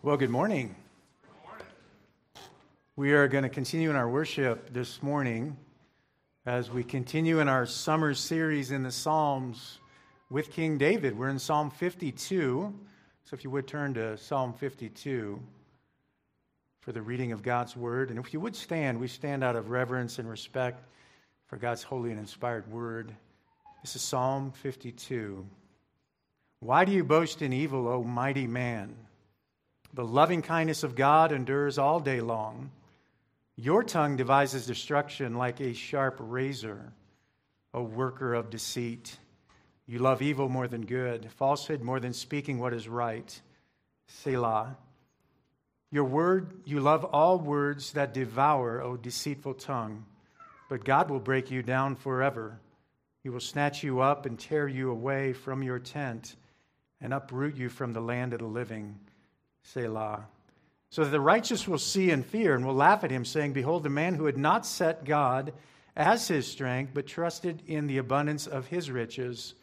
Well, good morning. We are going to continue in our worship this morning as we continue in our summer series in the Psalms with King David. We're in Psalm 52. So if you would turn to Psalm 52 for the reading of God's word. And if you would stand, we stand out of reverence and respect for God's holy and inspired word. This is Psalm 52. Why do you boast in evil, O mighty man? The loving kindness of God endures all day long. Your tongue devises destruction like a sharp razor, a worker of deceit. You love evil more than good, falsehood more than speaking what is right. Selah. Your word, you love all words that devour, O deceitful tongue. But God will break you down forever. He will snatch you up and tear you away from your tent and uproot you from the land of the living. Selah. So that the righteous will see and fear and will laugh at him, saying, Behold, the man who had not set God as his strength, but trusted in the abundance of his riches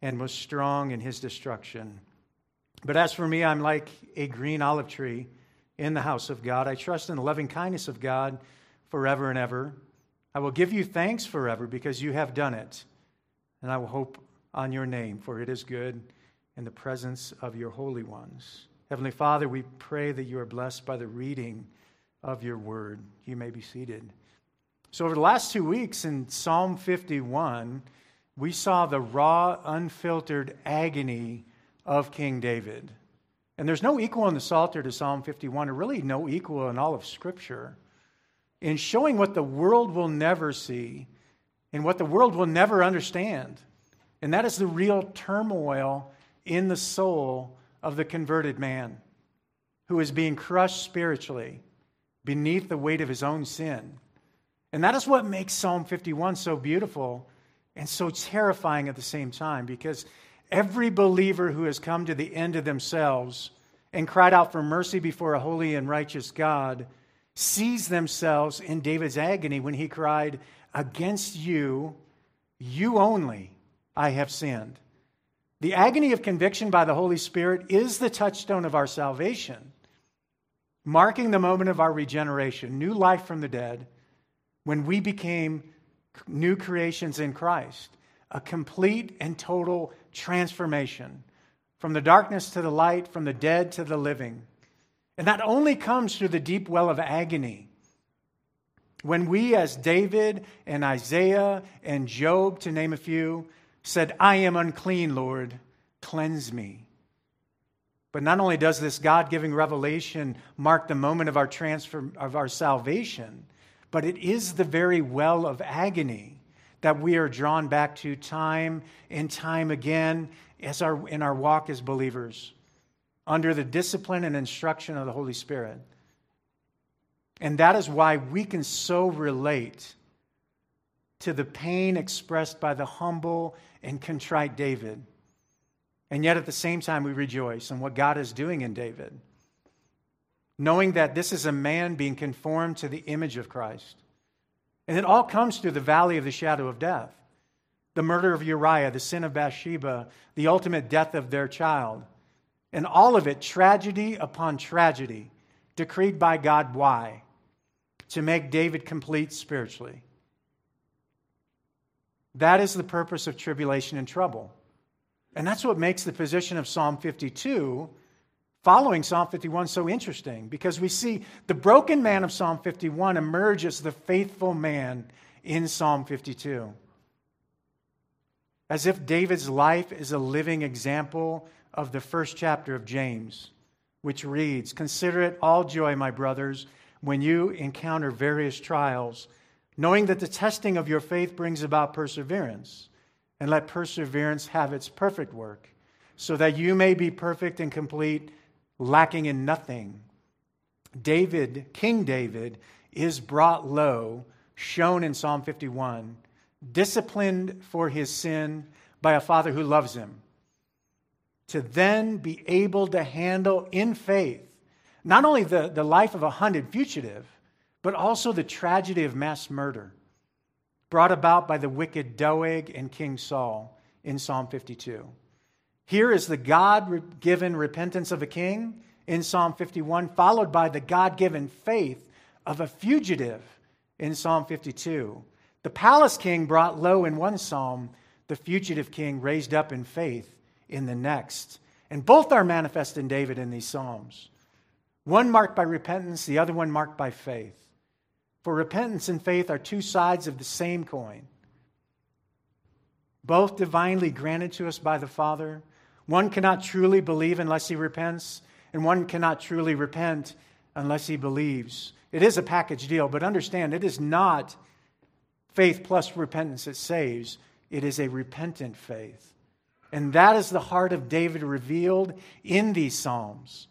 and was strong in his destruction. But as for me, I'm like a green olive tree in the house of God. I trust in the loving kindness of God forever and ever. I will give you thanks forever because you have done it. And I will hope on your name, for it is good in the presence of your holy ones. Heavenly Father, we pray that you are blessed by the reading of your word. You may be seated. So, over the last two weeks in Psalm 51, we saw the raw, unfiltered agony of King David. And there's no equal in the Psalter to Psalm 51, or really no equal in all of Scripture, in showing what the world will never see and what the world will never understand. And that is the real turmoil in the soul of the converted man who is being crushed spiritually beneath the weight of his own sin. And that is what makes Psalm 51 so beautiful and so terrifying at the same time because every believer who has come to the end of themselves and cried out for mercy before a holy and righteous God sees themselves in David's agony when he cried, Against you, you only, I have sinned. The agony of conviction by the Holy Spirit is the touchstone of our salvation, marking the moment of our regeneration, new life from the dead, when we became new creations in Christ, a complete and total transformation from the darkness to the light, from the dead to the living. And that only comes through the deep well of agony. When we, as David and Isaiah and Job, to name a few, said, I am unclean, Lord, cleanse me. But not only does this God giving revelation mark the moment of our transfer of our salvation, but it is the very well of agony that we are drawn back to time and time again as our, in our walk as believers under the discipline and instruction of the Holy Spirit. And that is why we can so relate to the pain expressed by the humble and contrite David. And yet at the same time, we rejoice in what God is doing in David, knowing that this is a man being conformed to the image of Christ. And it all comes through the valley of the shadow of death the murder of Uriah, the sin of Bathsheba, the ultimate death of their child. And all of it, tragedy upon tragedy, decreed by God. Why? To make David complete spiritually. That is the purpose of tribulation and trouble. And that's what makes the position of Psalm 52 following Psalm 51 so interesting because we see the broken man of Psalm 51 emerge as the faithful man in Psalm 52. As if David's life is a living example of the first chapter of James, which reads Consider it all joy, my brothers, when you encounter various trials knowing that the testing of your faith brings about perseverance. And let perseverance have its perfect work, so that you may be perfect and complete, lacking in nothing. David, King David, is brought low, shown in Psalm 51, disciplined for his sin by a father who loves him, to then be able to handle in faith not only the, the life of a hunted fugitive, but also the tragedy of mass murder brought about by the wicked Doeg and King Saul in Psalm 52. Here is the God given repentance of a king in Psalm 51, followed by the God given faith of a fugitive in Psalm 52. The palace king brought low in one psalm, the fugitive king raised up in faith in the next. And both are manifest in David in these psalms. One marked by repentance, the other one marked by faith. For repentance and faith are two sides of the same coin, both divinely granted to us by the Father. One cannot truly believe unless he repents, and one cannot truly repent unless he believes. It is a package deal, but understand it is not faith plus repentance that saves, it is a repentant faith. And that is the heart of David revealed in these Psalms.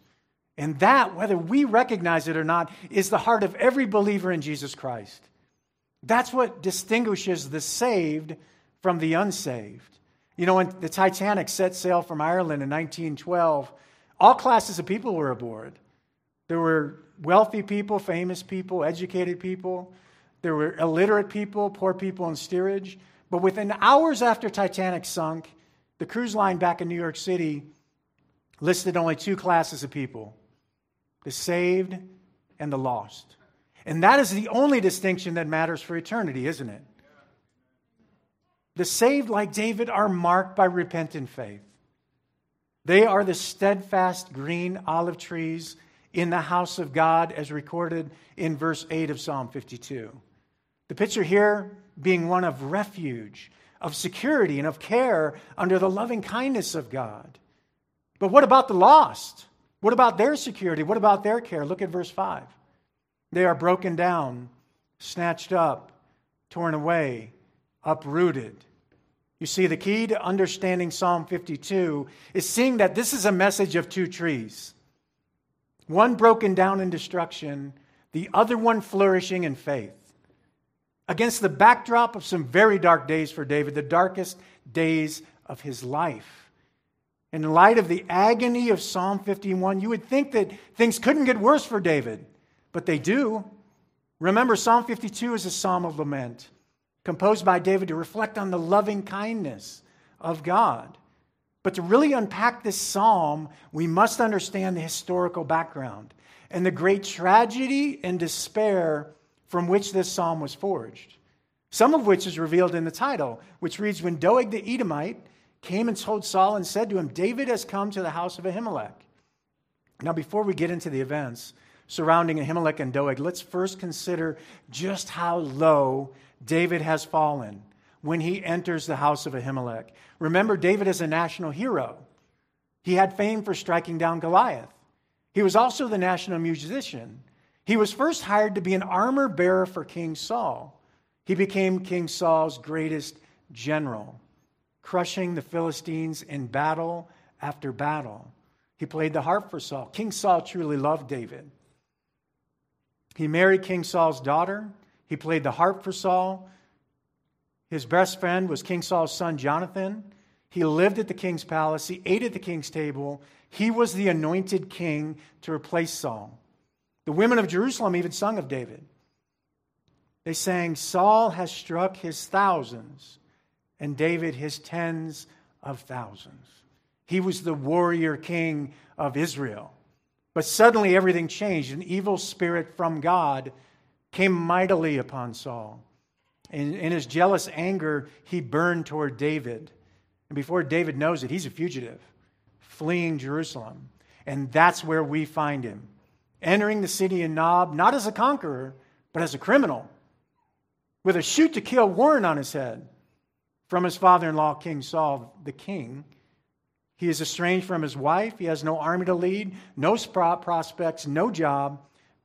And that, whether we recognize it or not, is the heart of every believer in Jesus Christ. That's what distinguishes the saved from the unsaved. You know, when the Titanic set sail from Ireland in 1912, all classes of people were aboard. There were wealthy people, famous people, educated people. There were illiterate people, poor people in steerage. But within hours after Titanic sunk, the cruise line back in New York City listed only two classes of people the saved and the lost. And that is the only distinction that matters for eternity, isn't it? The saved, like David, are marked by repentant faith. They are the steadfast green olive trees in the house of God, as recorded in verse 8 of Psalm 52. The picture here being one of refuge, of security, and of care under the loving kindness of God. But what about the lost? What about their security? What about their care? Look at verse 5. They are broken down, snatched up, torn away, uprooted. You see, the key to understanding Psalm 52 is seeing that this is a message of two trees one broken down in destruction, the other one flourishing in faith. Against the backdrop of some very dark days for David, the darkest days of his life. In light of the agony of Psalm 51, you would think that things couldn't get worse for David, but they do. Remember, Psalm 52 is a psalm of lament composed by David to reflect on the loving kindness of God. But to really unpack this psalm, we must understand the historical background and the great tragedy and despair from which this psalm was forged. Some of which is revealed in the title, which reads When Doeg the Edomite came and told Saul and said to him, David has come to the house of Ahimelech. Now, before we get into the events surrounding Ahimelech and Doeg, let's first consider just how low David has fallen when he enters the house of Ahimelech. Remember, David is a national hero. He had fame for striking down Goliath. He was also the national musician. He was first hired to be an armor bearer for King Saul. He became King Saul's greatest general, crushing the Philistines in battle after battle. He played the harp for Saul. King Saul truly loved David. He married King Saul's daughter. He played the harp for Saul. His best friend was King Saul's son, Jonathan. He lived at the king's palace. He ate at the king's table. He was the anointed king to replace Saul. The women of Jerusalem even sung of David. They sang, Saul has struck his thousands, and David his tens of thousands. He was the warrior king of Israel. But suddenly everything changed. An evil spirit from God came mightily upon Saul. And in his jealous anger, he burned toward David. And before David knows it, he's a fugitive, fleeing Jerusalem. And that's where we find him, entering the city of Nob, not as a conqueror, but as a criminal, with a shoot to kill warrant on his head from his father in law, King Saul, the king. He is estranged from his wife. He has no army to lead, no prospects, no job,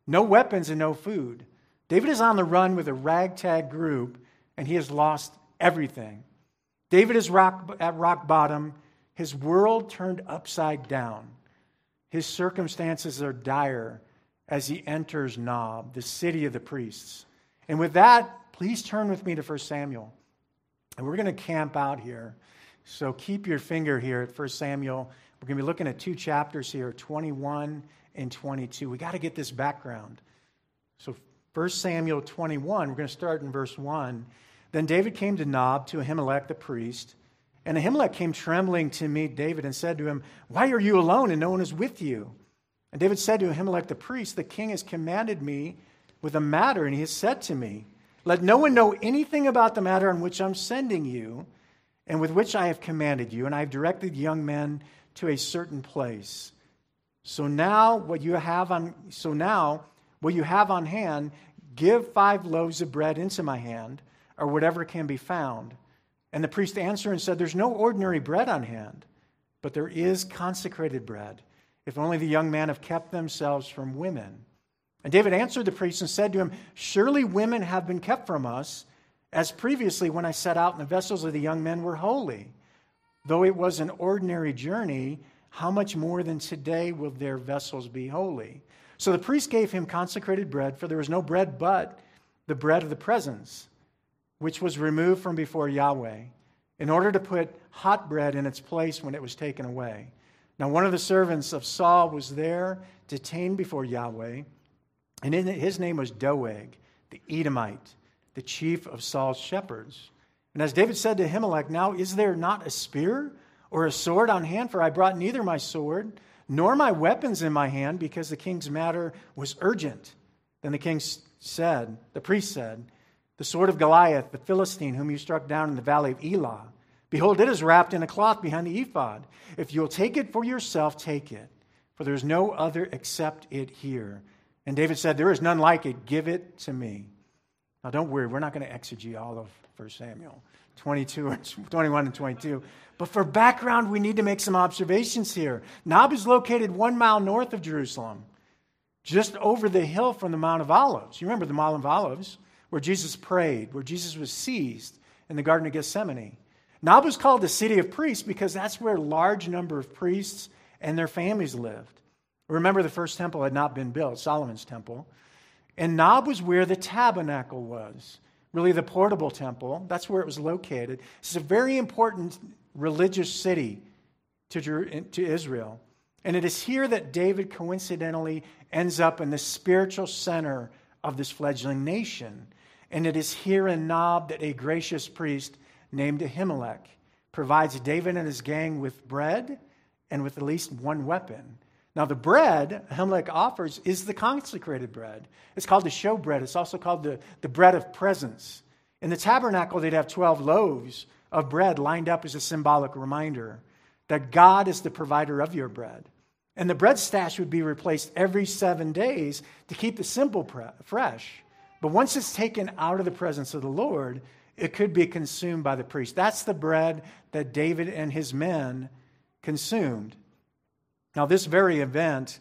no weapons, and no food. David is on the run with a ragtag group, and he has lost everything. David is rock, at rock bottom, his world turned upside down. His circumstances are dire as he enters Nob, the city of the priests. And with that, please turn with me to 1 Samuel. And we're going to camp out here. So keep your finger here at 1 Samuel. We're going to be looking at two chapters here 21 and 22. We got to get this background. So 1 Samuel 21, we're going to start in verse 1. Then David came to Nob to Ahimelech the priest. And Ahimelech came trembling to meet David and said to him, Why are you alone and no one is with you? And David said to Ahimelech the priest, The king has commanded me with a matter, and he has said to me, Let no one know anything about the matter on which I'm sending you, and with which I have commanded you, and I have directed young men to a certain place. So now what you have on so now what you have on hand, give five loaves of bread into my hand, or whatever can be found. And the priest answered and said, There's no ordinary bread on hand, but there is consecrated bread if only the young men have kept themselves from women. And David answered the priest and said to him, Surely women have been kept from us, as previously when I set out and the vessels of the young men were holy. Though it was an ordinary journey, how much more than today will their vessels be holy? So the priest gave him consecrated bread, for there was no bread but the bread of the presence, which was removed from before Yahweh, in order to put hot bread in its place when it was taken away. Now, one of the servants of Saul was there, detained before Yahweh, and his name was Doeg, the Edomite, the chief of Saul's shepherds. And as David said to Ahimelech, Now is there not a spear or a sword on hand? For I brought neither my sword nor my weapons in my hand, because the king's matter was urgent. Then the king said, The priest said, The sword of Goliath, the Philistine, whom you struck down in the valley of Elah Behold, it is wrapped in a cloth behind the ephod. If you'll take it for yourself, take it, for there is no other except it here. And David said, There is none like it. Give it to me. Now, don't worry, we're not going to exegete all of 1 Samuel 22 or 21 and 22. But for background, we need to make some observations here. Nob is located one mile north of Jerusalem, just over the hill from the Mount of Olives. You remember the Mount of Olives, where Jesus prayed, where Jesus was seized in the Garden of Gethsemane. Nob was called the city of priests because that's where a large number of priests and their families lived. Remember, the first temple had not been built, Solomon's temple. And Nob was where the tabernacle was, really the portable temple. That's where it was located. It's a very important religious city to, to Israel. And it is here that David coincidentally ends up in the spiritual center of this fledgling nation. And it is here in Nob that a gracious priest named Ahimelech provides David and his gang with bread and with at least one weapon. Now, the bread Ahimelech offers is the consecrated bread. It's called the show bread. It's also called the, the bread of presence. In the tabernacle, they'd have 12 loaves of bread lined up as a symbolic reminder that God is the provider of your bread. And the bread stash would be replaced every seven days to keep the simple pre- fresh. But once it's taken out of the presence of the Lord, it could be consumed by the priest. That's the bread that David and his men consumed. Now, this very event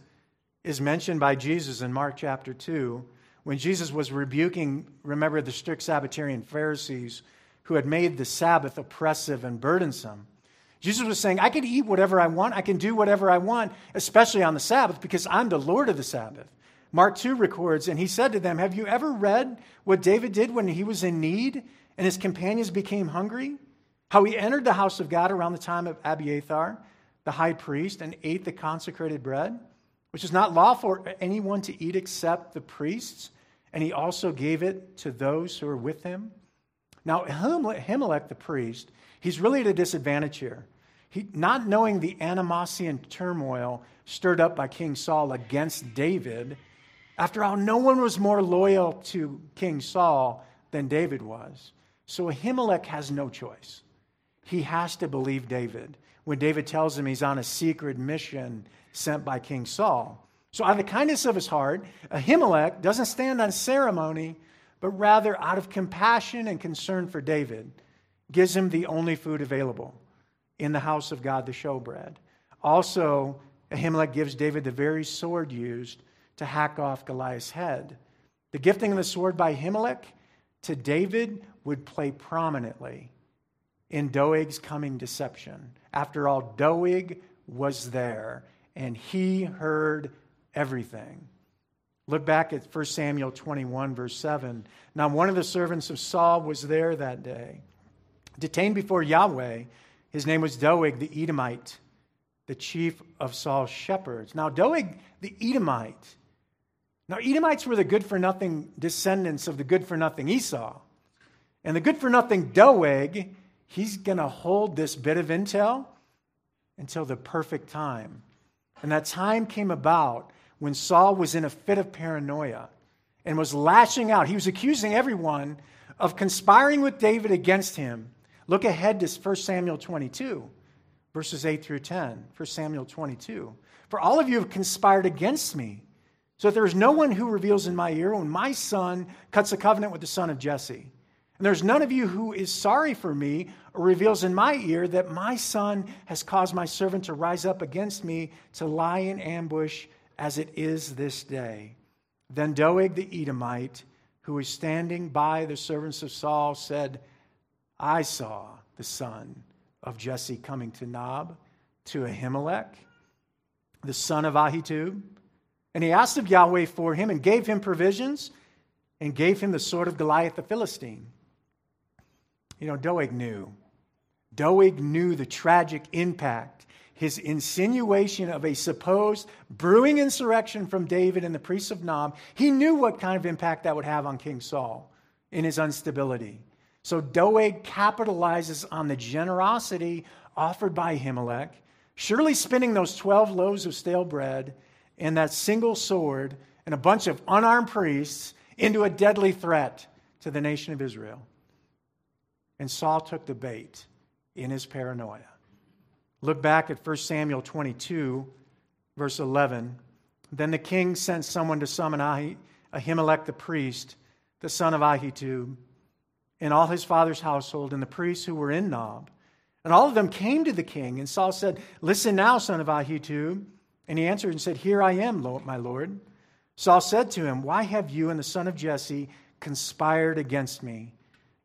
is mentioned by Jesus in Mark chapter 2 when Jesus was rebuking, remember, the strict Sabbatarian Pharisees who had made the Sabbath oppressive and burdensome. Jesus was saying, I can eat whatever I want, I can do whatever I want, especially on the Sabbath, because I'm the Lord of the Sabbath. Mark 2 records, and he said to them, Have you ever read what David did when he was in need and his companions became hungry? How he entered the house of God around the time of Abiathar, the high priest, and ate the consecrated bread, which is not lawful for anyone to eat except the priests, and he also gave it to those who were with him. Now, Ahimelech, the priest, he's really at a disadvantage here. He, not knowing the animosity and turmoil stirred up by King Saul against David, after all, no one was more loyal to King Saul than David was. So Ahimelech has no choice. He has to believe David when David tells him he's on a secret mission sent by King Saul. So, out of the kindness of his heart, Ahimelech doesn't stand on ceremony, but rather out of compassion and concern for David, gives him the only food available in the house of God, the showbread. Also, Ahimelech gives David the very sword used to hack off Goliath's head. The gifting of the sword by Ahimelech to David would play prominently in Doeg's coming deception. After all, Doeg was there and he heard everything. Look back at 1 Samuel 21, verse 7. Now, one of the servants of Saul was there that day, detained before Yahweh. His name was Doeg the Edomite, the chief of Saul's shepherds. Now, Doeg the Edomite. Now, Edomites were the good for nothing descendants of the good for nothing Esau. And the good for nothing Doeg, he's going to hold this bit of intel until the perfect time. And that time came about when Saul was in a fit of paranoia and was lashing out. He was accusing everyone of conspiring with David against him. Look ahead to 1 Samuel 22, verses 8 through 10. 1 Samuel 22. For all of you have conspired against me, so that there is no one who reveals in my ear when my son cuts a covenant with the son of Jesse. And there's none of you who is sorry for me or reveals in my ear that my son has caused my servant to rise up against me to lie in ambush as it is this day. Then Doeg the Edomite, who was standing by the servants of Saul, said, I saw the son of Jesse coming to Nob, to Ahimelech, the son of Ahitub. And he asked of Yahweh for him and gave him provisions and gave him the sword of Goliath the Philistine. You know, Doeg knew. Doeg knew the tragic impact his insinuation of a supposed brewing insurrection from David and the priests of Nob, he knew what kind of impact that would have on King Saul in his instability. So Doeg capitalizes on the generosity offered by Ahimelech, surely spinning those 12 loaves of stale bread and that single sword and a bunch of unarmed priests into a deadly threat to the nation of Israel. And Saul took the bait in his paranoia. Look back at 1 Samuel 22, verse 11. Then the king sent someone to summon Ahimelech the priest, the son of Ahitub, and all his father's household, and the priests who were in Nob. And all of them came to the king. And Saul said, Listen now, son of Ahitub. And he answered and said, Here I am, my lord. Saul said to him, Why have you and the son of Jesse conspired against me,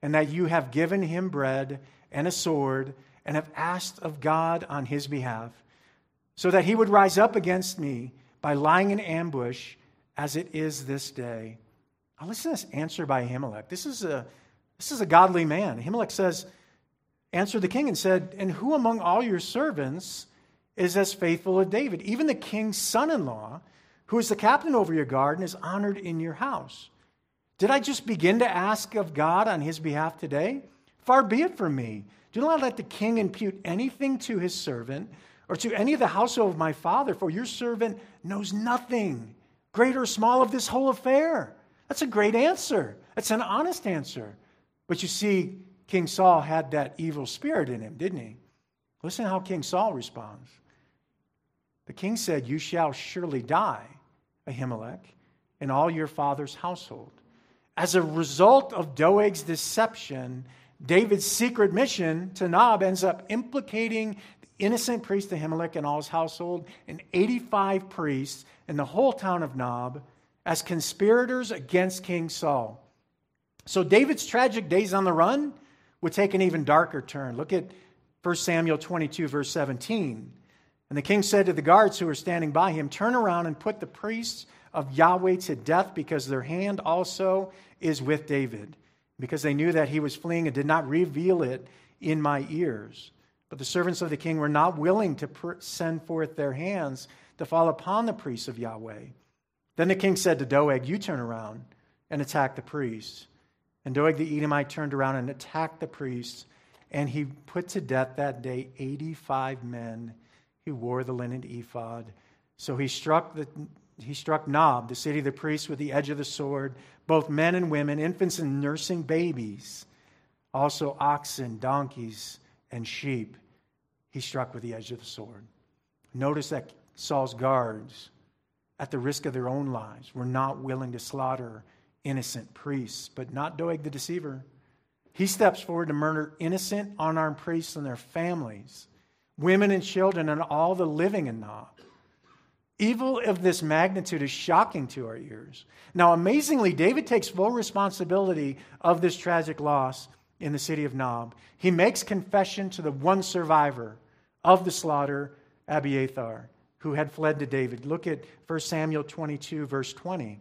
and that you have given him bread and a sword? and have asked of God on his behalf, so that he would rise up against me by lying in ambush as it is this day. Now listen to this answer by Ahimelech. This is a, this is a godly man. Ahimelech says, answered the king and said, And who among all your servants is as faithful as David? Even the king's son in law, who is the captain over your garden, is honored in your house. Did I just begin to ask of God on his behalf today? Far be it from me do not let the king impute anything to his servant or to any of the household of my father, for your servant knows nothing, great or small, of this whole affair. That's a great answer. That's an honest answer. But you see, King Saul had that evil spirit in him, didn't he? Listen how King Saul responds. The king said, You shall surely die, Ahimelech, and all your father's household. As a result of Doeg's deception, David's secret mission to Nob ends up implicating the innocent priest Ahimelech and all his household and 85 priests in the whole town of Nob as conspirators against King Saul. So David's tragic days on the run would take an even darker turn. Look at 1 Samuel 22, verse 17. And the king said to the guards who were standing by him, Turn around and put the priests of Yahweh to death, because their hand also is with David because they knew that he was fleeing and did not reveal it in my ears. But the servants of the king were not willing to send forth their hands to fall upon the priests of Yahweh. Then the king said to Doeg, You turn around and attack the priests. And Doeg the Edomite turned around and attacked the priests, and he put to death that day 85 men who wore the linen ephod. So he struck the he struck Nob, the city of the priests, with the edge of the sword, both men and women, infants and nursing babies, also oxen, donkeys, and sheep. He struck with the edge of the sword. Notice that Saul's guards, at the risk of their own lives, were not willing to slaughter innocent priests, but not Doeg the deceiver. He steps forward to murder innocent, unarmed priests and their families, women and children, and all the living in Nob. Evil of this magnitude is shocking to our ears. Now, amazingly, David takes full responsibility of this tragic loss in the city of Nob. He makes confession to the one survivor of the slaughter, Abiathar, who had fled to David. Look at 1 Samuel 22, verse 20.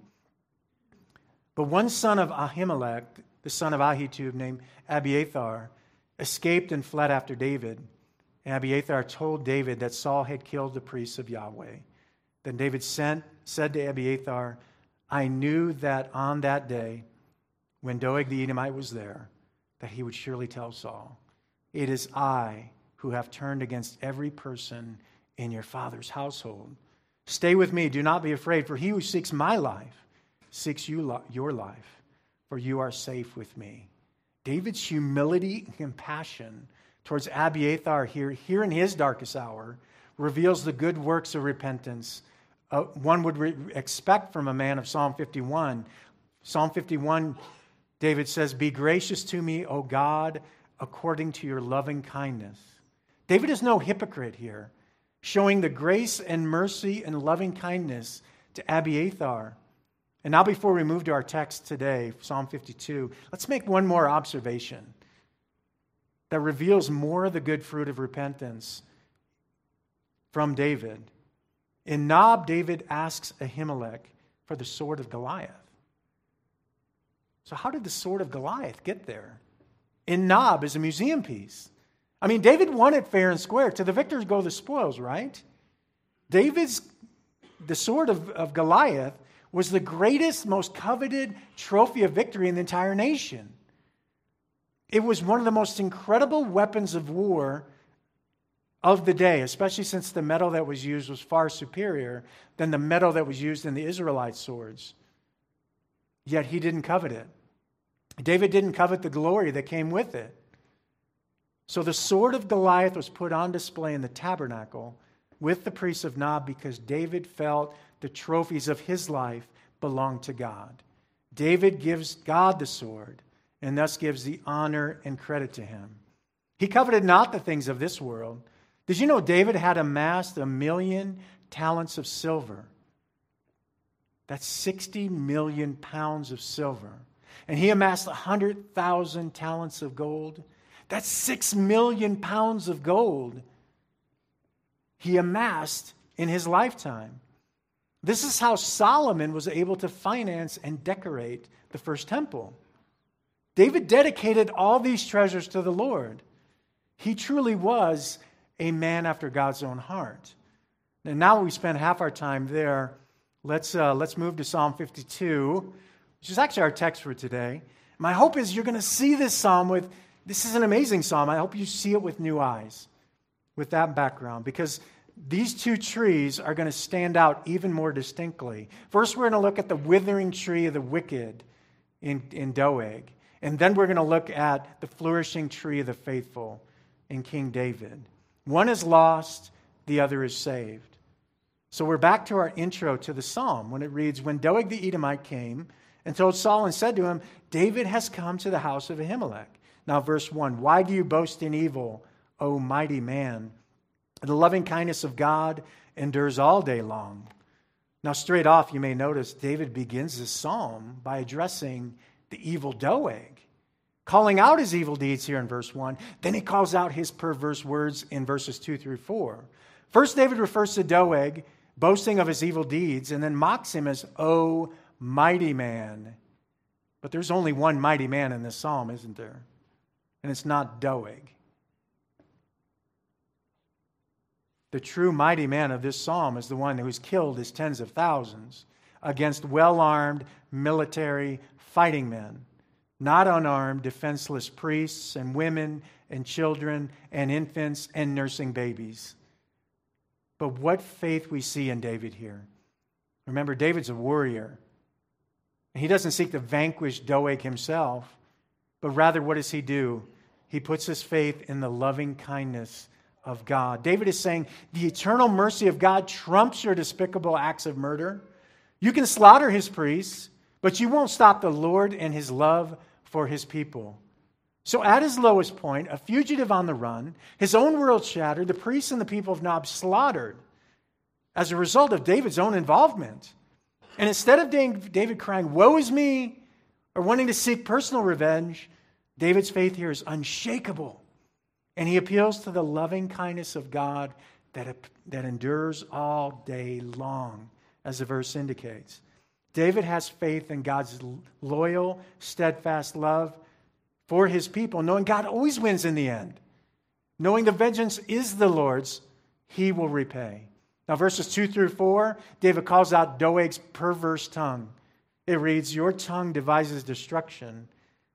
But one son of Ahimelech, the son of Ahitub, named Abiathar, escaped and fled after David. And Abiathar told David that Saul had killed the priests of Yahweh. Then David sent, said to Abiathar, I knew that on that day, when Doeg the Edomite was there, that he would surely tell Saul, It is I who have turned against every person in your father's household. Stay with me, do not be afraid, for he who seeks my life seeks you, your life, for you are safe with me. David's humility and compassion towards Abiathar here, here in his darkest hour reveals the good works of repentance uh, one would re- expect from a man of Psalm 51. Psalm 51, David says, Be gracious to me, O God, according to your loving kindness. David is no hypocrite here, showing the grace and mercy and loving kindness to Abiathar. And now, before we move to our text today, Psalm 52, let's make one more observation that reveals more of the good fruit of repentance from David. In Nob, David asks Ahimelech for the sword of Goliath. So, how did the sword of Goliath get there? In Nob is a museum piece. I mean, David won it fair and square. To the victors go the spoils, right? David's, the sword of, of Goliath was the greatest, most coveted trophy of victory in the entire nation. It was one of the most incredible weapons of war of the day, especially since the metal that was used was far superior than the metal that was used in the Israelite swords. Yet he didn't covet it. David didn't covet the glory that came with it. So the sword of Goliath was put on display in the tabernacle with the priests of Nob because David felt the trophies of his life belonged to God. David gives God the sword and thus gives the honor and credit to him. He coveted not the things of this world did you know David had amassed a million talents of silver? That's 60 million pounds of silver. And he amassed 100,000 talents of gold. That's 6 million pounds of gold he amassed in his lifetime. This is how Solomon was able to finance and decorate the first temple. David dedicated all these treasures to the Lord. He truly was a man after God's own heart. And now we spend half our time there. Let's, uh, let's move to Psalm 52, which is actually our text for today. My hope is you're going to see this psalm with, this is an amazing psalm. I hope you see it with new eyes, with that background, because these two trees are going to stand out even more distinctly. First, we're going to look at the withering tree of the wicked in, in Doeg. And then we're going to look at the flourishing tree of the faithful in King David. One is lost, the other is saved. So we're back to our intro to the psalm when it reads When Doeg the Edomite came and told Saul and said to him, David has come to the house of Ahimelech. Now, verse 1 Why do you boast in evil, O mighty man? The loving kindness of God endures all day long. Now, straight off, you may notice David begins this psalm by addressing the evil Doeg calling out his evil deeds here in verse 1. Then he calls out his perverse words in verses 2 through 4. First, David refers to Doeg, boasting of his evil deeds, and then mocks him as, Oh, mighty man. But there's only one mighty man in this psalm, isn't there? And it's not Doeg. The true mighty man of this psalm is the one who's killed his tens of thousands against well armed military fighting men not unarmed, defenseless priests and women and children and infants and nursing babies. But what faith we see in David here. Remember, David's a warrior. He doesn't seek to vanquish Doeg himself, but rather, what does he do? He puts his faith in the loving kindness of God. David is saying the eternal mercy of God trumps your despicable acts of murder. You can slaughter his priests, but you won't stop the Lord and his love for his people. So, at his lowest point, a fugitive on the run, his own world shattered, the priests and the people of Nob slaughtered as a result of David's own involvement. And instead of David crying, Woe is me, or wanting to seek personal revenge, David's faith here is unshakable. And he appeals to the loving kindness of God that, that endures all day long, as the verse indicates. David has faith in God's loyal, steadfast love for his people, knowing God always wins in the end. Knowing the vengeance is the Lord's, he will repay. Now, verses 2 through 4, David calls out Doeg's perverse tongue. It reads, Your tongue devises destruction,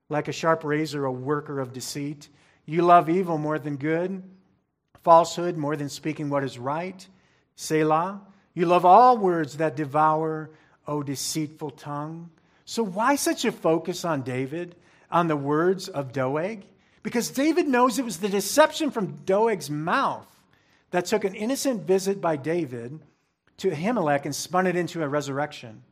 like a sharp razor, a worker of deceit. You love evil more than good, falsehood more than speaking what is right. Selah. You love all words that devour, O deceitful tongue. So, why such a focus on David, on the words of Doeg? Because David knows it was the deception from Doeg's mouth that took an innocent visit by David to Ahimelech and spun it into a resurrection.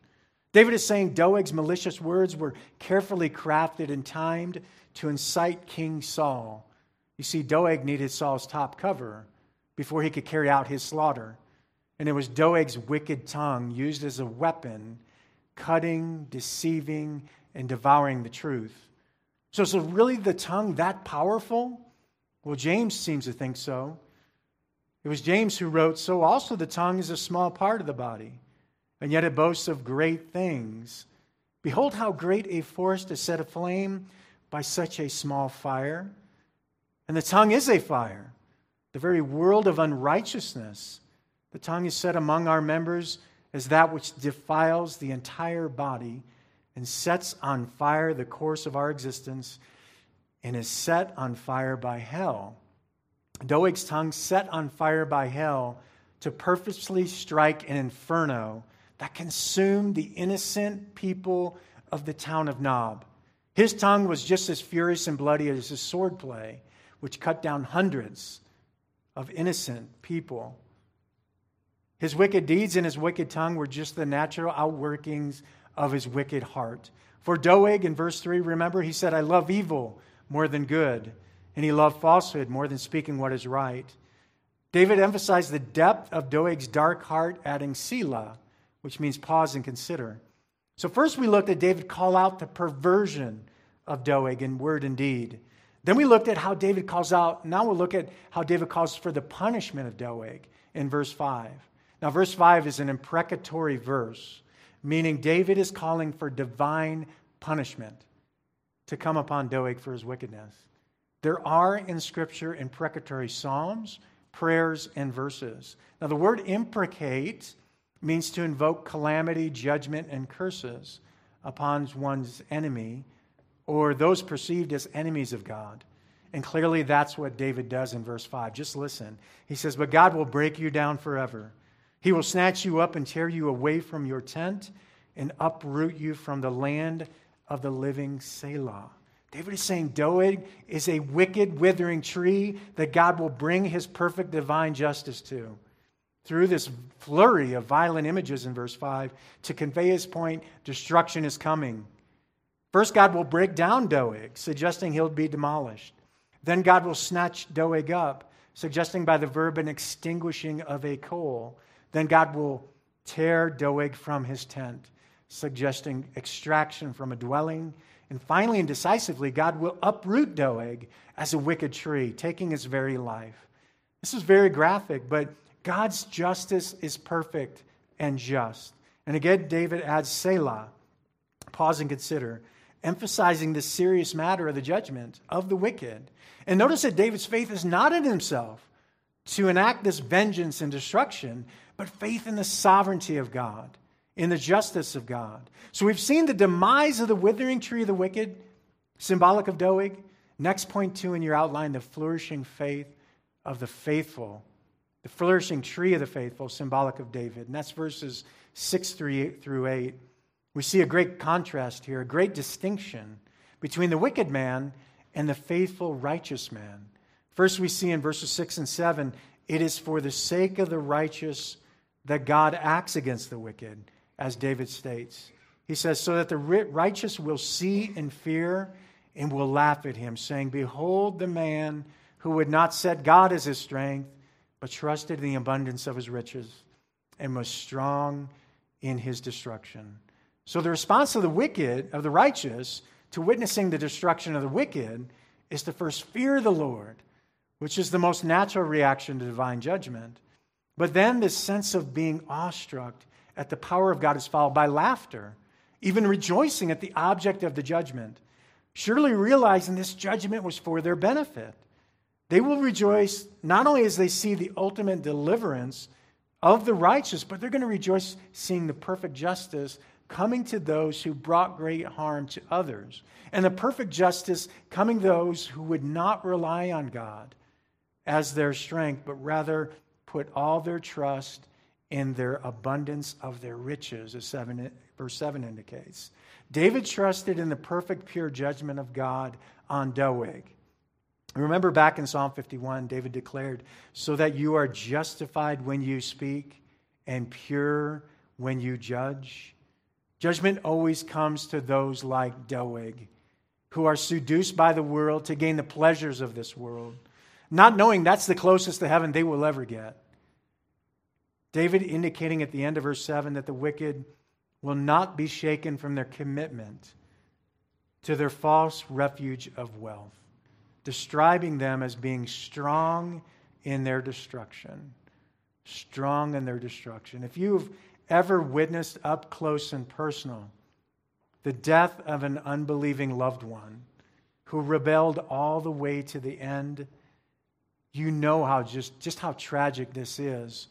David is saying Doeg's malicious words were carefully crafted and timed to incite King Saul. You see, Doeg needed Saul's top cover before he could carry out his slaughter. And it was Doeg's wicked tongue used as a weapon, cutting, deceiving, and devouring the truth. So, is really the tongue that powerful? Well, James seems to think so. It was James who wrote, So also the tongue is a small part of the body, and yet it boasts of great things. Behold, how great a forest is set aflame by such a small fire. And the tongue is a fire, the very world of unrighteousness. The tongue is set among our members as that which defiles the entire body and sets on fire the course of our existence and is set on fire by hell. Doeg's tongue set on fire by hell to purposely strike an inferno that consumed the innocent people of the town of Nob. His tongue was just as furious and bloody as his swordplay, which cut down hundreds of innocent people. His wicked deeds and his wicked tongue were just the natural outworkings of his wicked heart. For Doeg in verse 3, remember, he said, I love evil more than good, and he loved falsehood more than speaking what is right. David emphasized the depth of Doeg's dark heart, adding Selah, which means pause and consider. So, first we looked at David call out the perversion of Doeg in word and deed. Then we looked at how David calls out, now we'll look at how David calls for the punishment of Doeg in verse 5. Now, verse 5 is an imprecatory verse meaning David is calling for divine punishment to come upon Doeg for his wickedness. There are in Scripture imprecatory psalms, prayers, and verses. Now, the word imprecate means to invoke calamity, judgment, and curses upon one's enemy or those perceived as enemies of God. And clearly, that's what David does in verse 5. Just listen. He says, But God will break you down forever. He will snatch you up and tear you away from your tent and uproot you from the land of the living Selah. David is saying Doeg is a wicked, withering tree that God will bring his perfect divine justice to. Through this flurry of violent images in verse 5, to convey his point, destruction is coming. First, God will break down Doeg, suggesting he'll be demolished. Then, God will snatch Doeg up, suggesting by the verb an extinguishing of a coal. Then God will tear Doeg from his tent, suggesting extraction from a dwelling. And finally and decisively, God will uproot Doeg as a wicked tree, taking his very life. This is very graphic, but God's justice is perfect and just. And again, David adds Selah. Pause and consider, emphasizing the serious matter of the judgment of the wicked. And notice that David's faith is not in himself to enact this vengeance and destruction, but faith in the sovereignty of God, in the justice of God. So we've seen the demise of the withering tree of the wicked, symbolic of Doeg. Next point two in your outline, the flourishing faith of the faithful. The flourishing tree of the faithful, symbolic of David. And that's verses 6 through 8. We see a great contrast here, a great distinction between the wicked man and the faithful, righteous man. First, we see in verses 6 and 7 it is for the sake of the righteous that God acts against the wicked, as David states. He says, so that the righteous will see and fear and will laugh at him, saying, Behold the man who would not set God as his strength, but trusted in the abundance of his riches and was strong in his destruction. So the response of the wicked, of the righteous, to witnessing the destruction of the wicked is to first fear the Lord, which is the most natural reaction to divine judgment. But then this sense of being awestruck at the power of God is followed by laughter, even rejoicing at the object of the judgment, surely realizing this judgment was for their benefit. They will rejoice not only as they see the ultimate deliverance of the righteous, but they're going to rejoice seeing the perfect justice coming to those who brought great harm to others, and the perfect justice coming to those who would not rely on God as their strength, but rather put all their trust in their abundance of their riches, as seven, verse 7 indicates. David trusted in the perfect, pure judgment of God on Doeg. Remember back in Psalm 51, David declared, So that you are justified when you speak and pure when you judge. Judgment always comes to those like Doeg, who are seduced by the world to gain the pleasures of this world, not knowing that's the closest to heaven they will ever get. David indicating at the end of verse 7 that the wicked will not be shaken from their commitment to their false refuge of wealth, describing them as being strong in their destruction. Strong in their destruction. If you've ever witnessed up close and personal the death of an unbelieving loved one who rebelled all the way to the end, you know how just, just how tragic this is.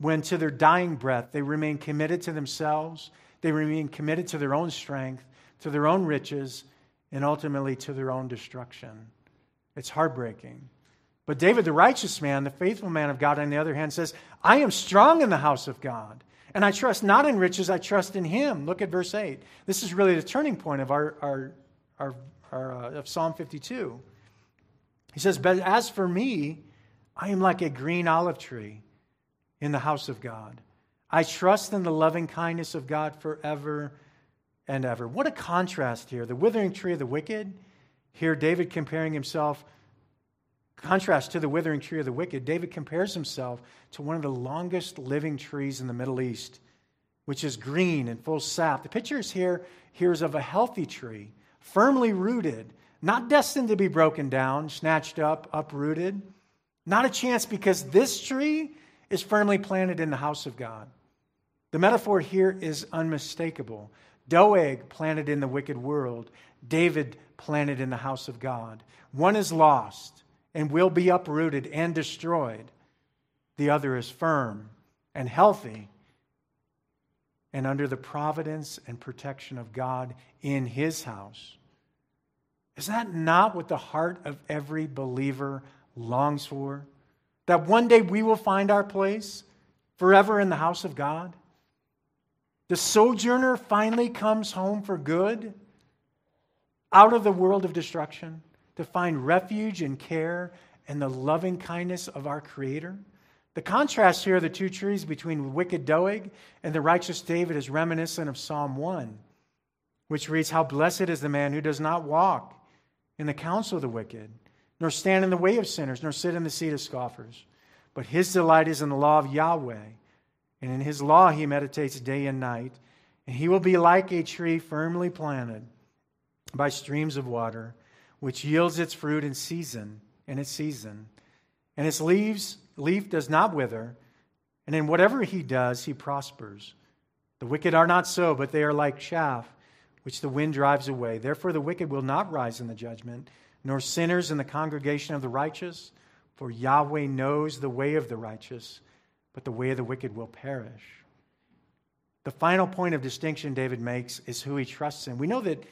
When to their dying breath they remain committed to themselves they remain committed to their own strength, to their own riches, and ultimately to their own destruction. It's heartbreaking. But David, the righteous man, the faithful man of God, on the other hand, says, I am strong in the house of God. And I trust not in riches, I trust in him. Look at verse 8. This is really the turning point of, our, our, our, our uh, of Psalm 52. He says, But as for me, I am like a green olive tree in the house of God. I trust in the loving kindness of God forever and ever. What a contrast here. The withering tree of the wicked. Here, David comparing himself, contrast to the withering tree of the wicked, David compares himself to one of the longest living trees in the Middle East, which is green and full sap. The picture is here, here is of a healthy tree, firmly rooted, not destined to be broken down, snatched up, uprooted. Not a chance because this tree is firmly planted in the house of God. The metaphor here is unmistakable. Doeg planted in the wicked world, David planted in the house of God. One is lost and will be uprooted and destroyed. The other is firm and healthy and under the providence and protection of God in his house. Is that not what the heart of every believer longs for? That one day we will find our place forever in the house of God? The sojourner finally comes home for good out of the world of destruction to find refuge and care and the loving kindness of our Creator. The contrast here of the two trees between wicked Doeg and the righteous David is reminiscent of Psalm 1, which reads, How blessed is the man who does not walk in the counsel of the wicked, nor stand in the way of sinners, nor sit in the seat of scoffers. But his delight is in the law of Yahweh and in his law he meditates day and night. And he will be like a tree firmly planted by streams of water, which yields its fruit in season, in its season. And its leaves, leaf does not wither, and in whatever he does, he prospers. The wicked are not so, but they are like chaff, which the wind drives away. Therefore, the wicked will not rise in the judgment, nor sinners in the congregation of the righteous. For Yahweh knows the way of the righteous but the way of the wicked will perish. The final point of distinction David makes is who he trusts in. We know that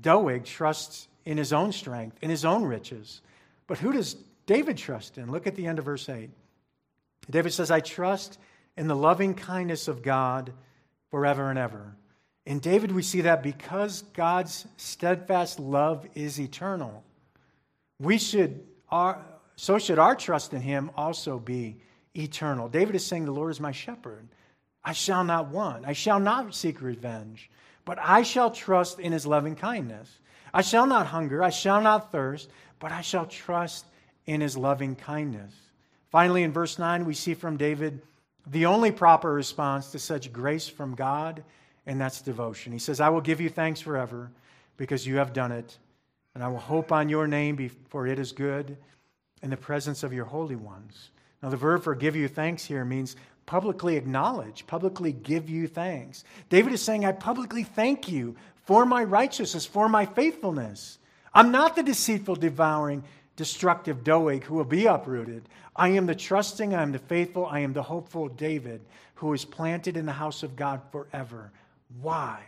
Doeg trusts in his own strength, in his own riches. But who does David trust in? Look at the end of verse 8. David says, I trust in the loving kindness of God forever and ever. In David, we see that because God's steadfast love is eternal, we should, our, so should our trust in him also be eternal. David is saying, The Lord is my shepherd. I shall not want. I shall not seek revenge, but I shall trust in his loving kindness. I shall not hunger. I shall not thirst, but I shall trust in his loving kindness. Finally, in verse 9, we see from David the only proper response to such grace from God, and that's devotion. He says, I will give you thanks forever because you have done it, and I will hope on your name, for it is good in the presence of your holy ones. Now, the verb for give you thanks here means publicly acknowledge, publicly give you thanks. David is saying, I publicly thank you for my righteousness, for my faithfulness. I'm not the deceitful, devouring, destructive Doeg who will be uprooted. I am the trusting, I am the faithful, I am the hopeful David who is planted in the house of God forever. Why?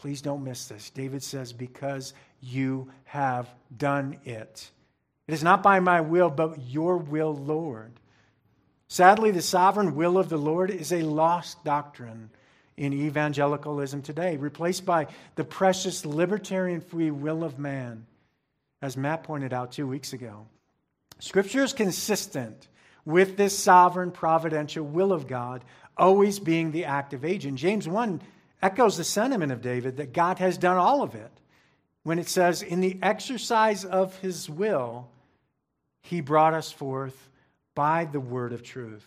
Please don't miss this. David says, Because you have done it. It is not by my will, but your will, Lord. Sadly, the sovereign will of the Lord is a lost doctrine in evangelicalism today, replaced by the precious libertarian free will of man, as Matt pointed out two weeks ago. Scripture is consistent with this sovereign providential will of God always being the active agent. James 1 echoes the sentiment of David that God has done all of it when it says, In the exercise of his will, he brought us forth by the word of truth.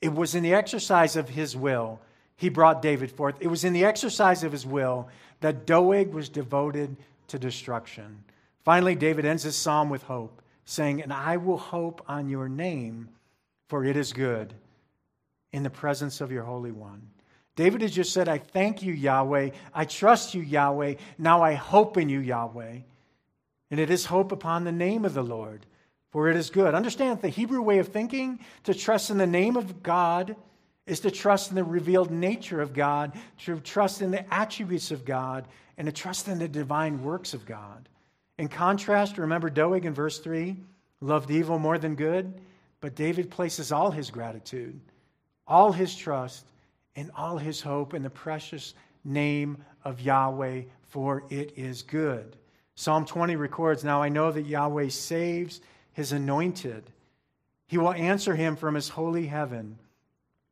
It was in the exercise of his will he brought David forth. It was in the exercise of his will that Doeg was devoted to destruction. Finally, David ends his psalm with hope, saying, And I will hope on your name, for it is good in the presence of your Holy One. David has just said, I thank you, Yahweh. I trust you, Yahweh. Now I hope in you, Yahweh. And it is hope upon the name of the Lord, for it is good. Understand the Hebrew way of thinking to trust in the name of God is to trust in the revealed nature of God, to trust in the attributes of God, and to trust in the divine works of God. In contrast, remember Doeg in verse 3 loved evil more than good, but David places all his gratitude, all his trust, and all his hope in the precious name of Yahweh, for it is good. Psalm 20 records Now I know that Yahweh saves his anointed. He will answer him from his holy heaven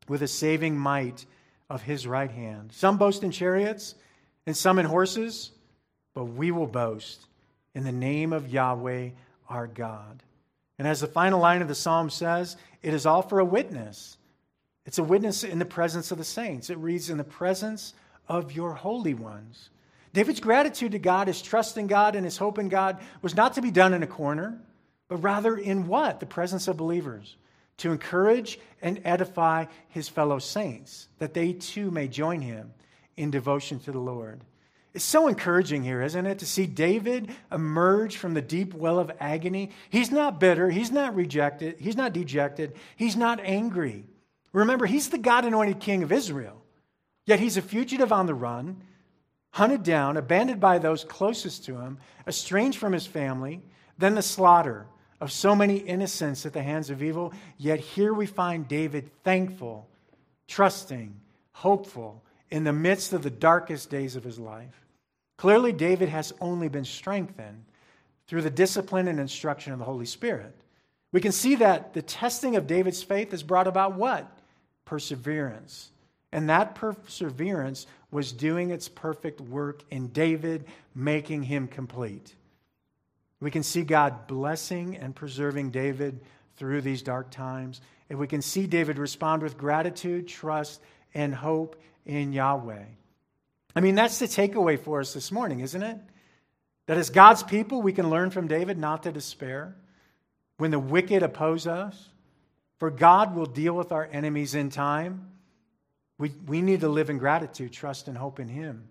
with a saving might of his right hand. Some boast in chariots and some in horses, but we will boast in the name of Yahweh our God. And as the final line of the psalm says, it is all for a witness. It's a witness in the presence of the saints. It reads, in the presence of your holy ones. David's gratitude to God, his trust in God, and his hope in God was not to be done in a corner, but rather in what? The presence of believers. To encourage and edify his fellow saints, that they too may join him in devotion to the Lord. It's so encouraging here, isn't it, to see David emerge from the deep well of agony. He's not bitter, he's not rejected, he's not dejected, he's not angry. Remember, he's the God anointed king of Israel, yet he's a fugitive on the run, hunted down, abandoned by those closest to him, estranged from his family, then the slaughter of so many innocents at the hands of evil. Yet here we find David thankful, trusting, hopeful in the midst of the darkest days of his life. Clearly, David has only been strengthened through the discipline and instruction of the Holy Spirit. We can see that the testing of David's faith has brought about what? Perseverance. And that perseverance was doing its perfect work in David, making him complete. We can see God blessing and preserving David through these dark times. And we can see David respond with gratitude, trust, and hope in Yahweh. I mean, that's the takeaway for us this morning, isn't it? That as God's people, we can learn from David not to despair when the wicked oppose us, for God will deal with our enemies in time. We, we need to live in gratitude, trust, and hope in Him.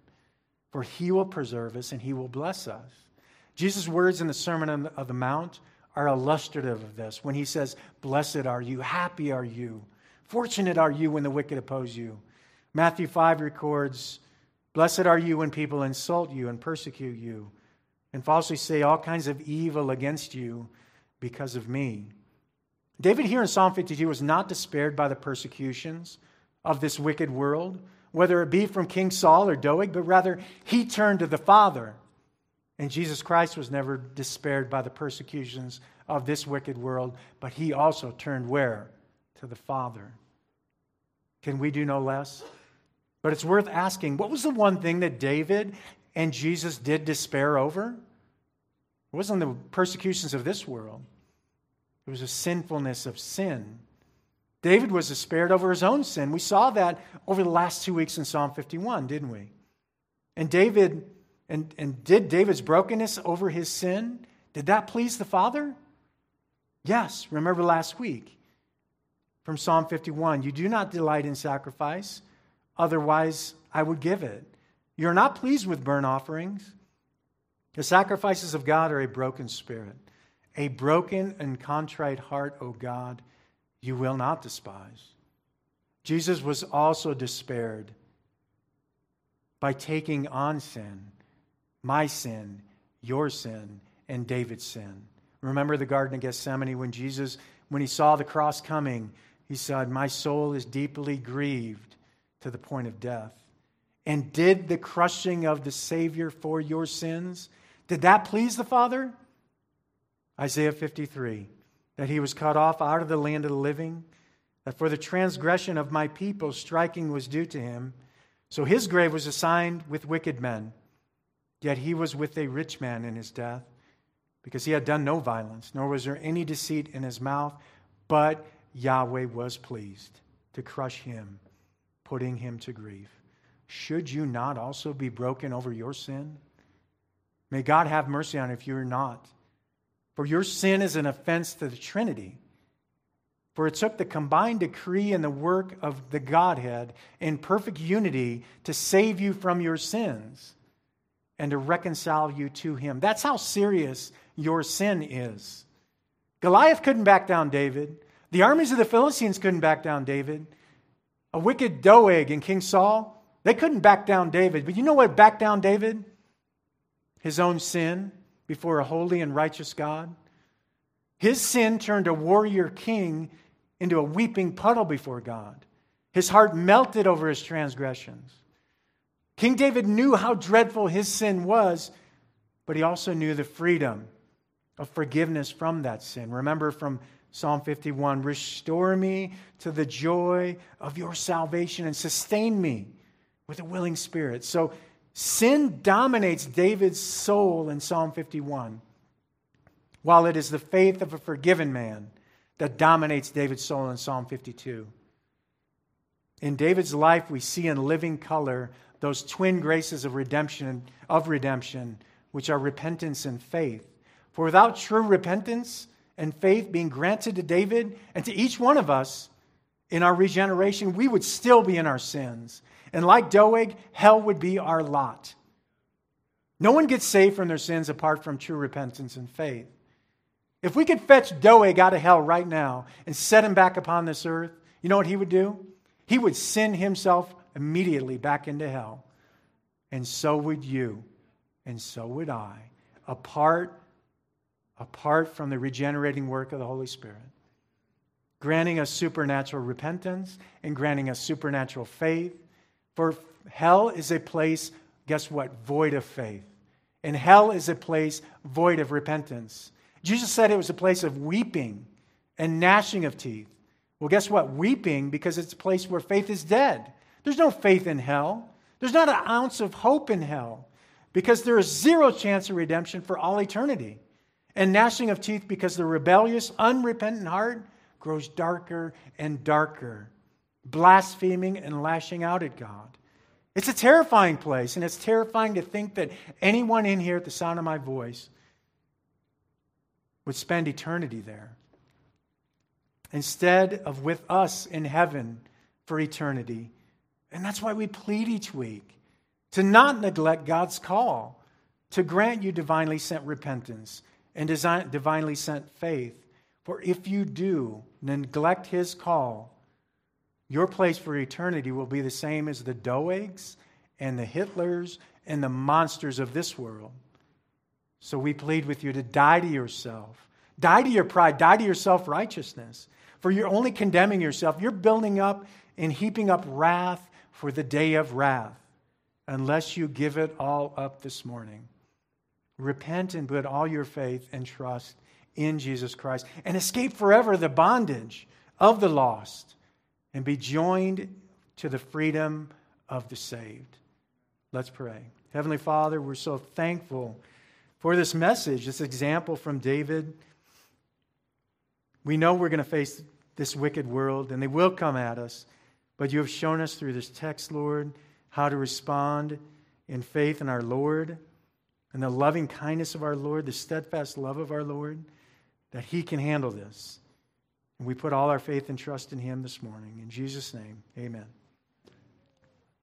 For He will preserve us and He will bless us. Jesus' words in the Sermon on the, of the Mount are illustrative of this when He says, Blessed are you, happy are you, fortunate are you when the wicked oppose you. Matthew 5 records, Blessed are you when people insult you and persecute you and falsely say all kinds of evil against you because of me. David here in Psalm 52 was not despaired by the persecutions of this wicked world, whether it be from King Saul or Doeg, but rather he turned to the Father. And Jesus Christ was never despaired by the persecutions of this wicked world, but he also turned where? To the Father. Can we do no less? But it's worth asking what was the one thing that David and Jesus did despair over? It wasn't the persecutions of this world. It was a sinfulness of sin. David was despaired over his own sin. We saw that over the last two weeks in Psalm 51, didn't we? And David, and, and did David's brokenness over his sin, did that please the Father? Yes. Remember last week from Psalm 51 You do not delight in sacrifice, otherwise I would give it. You're not pleased with burnt offerings. The sacrifices of God are a broken spirit. A broken and contrite heart, O God, you will not despise. Jesus was also despaired by taking on sin, my sin, your sin, and David's sin. Remember the Garden of Gethsemane when Jesus, when he saw the cross coming, he said, My soul is deeply grieved to the point of death. And did the crushing of the Savior for your sins, did that please the Father? Isaiah 53, that he was cut off out of the land of the living, that for the transgression of my people striking was due to him. So his grave was assigned with wicked men, yet he was with a rich man in his death, because he had done no violence, nor was there any deceit in his mouth, but Yahweh was pleased to crush him, putting him to grief. Should you not also be broken over your sin? May God have mercy on you if you're not. For your sin is an offense to the Trinity. For it took the combined decree and the work of the Godhead in perfect unity to save you from your sins and to reconcile you to Him. That's how serious your sin is. Goliath couldn't back down David. The armies of the Philistines couldn't back down David. A wicked Doeg and King Saul, they couldn't back down David. But you know what backed down David? His own sin before a holy and righteous God. His sin turned a warrior king into a weeping puddle before God. His heart melted over his transgressions. King David knew how dreadful his sin was, but he also knew the freedom of forgiveness from that sin. Remember from Psalm 51 Restore me to the joy of your salvation and sustain me with a willing spirit. So sin dominates David's soul in Psalm 51, while it is the faith of a forgiven man that dominates David's soul in Psalm 52. In David's life, we see in living color those twin graces of redemption, of redemption, which are repentance and faith. For without true repentance, and faith being granted to David and to each one of us in our regeneration, we would still be in our sins. And like Doeg, hell would be our lot. No one gets saved from their sins apart from true repentance and faith. If we could fetch Doeg out of hell right now and set him back upon this earth, you know what he would do? He would send himself immediately back into hell. And so would you, and so would I, apart apart from the regenerating work of the Holy Spirit, granting us supernatural repentance and granting us supernatural faith. For hell is a place, guess what? Void of faith. And hell is a place void of repentance. Jesus said it was a place of weeping and gnashing of teeth. Well, guess what? Weeping because it's a place where faith is dead. There's no faith in hell. There's not an ounce of hope in hell because there is zero chance of redemption for all eternity and gnashing of teeth because the rebellious, unrepentant heart grows darker and darker, blaspheming and lashing out at God. It's a terrifying place, and it's terrifying to think that anyone in here at the sound of my voice would spend eternity there instead of with us in heaven for eternity. And that's why we plead each week to not neglect God's call to grant you divinely sent repentance and divinely sent faith. For if you do neglect his call, your place for eternity will be the same as the Doegs and the Hitlers and the monsters of this world. So we plead with you to die to yourself, die to your pride, die to your self righteousness. For you're only condemning yourself. You're building up and heaping up wrath for the day of wrath unless you give it all up this morning. Repent and put all your faith and trust in Jesus Christ and escape forever the bondage of the lost and be joined to the freedom of the saved. Let's pray. Heavenly Father, we're so thankful for this message, this example from David. We know we're going to face this wicked world and they will come at us, but you have shown us through this text, Lord, how to respond in faith in our Lord and the loving kindness of our Lord, the steadfast love of our Lord, that He can handle this. And we put all our faith and trust in Him this morning. In Jesus' name, amen.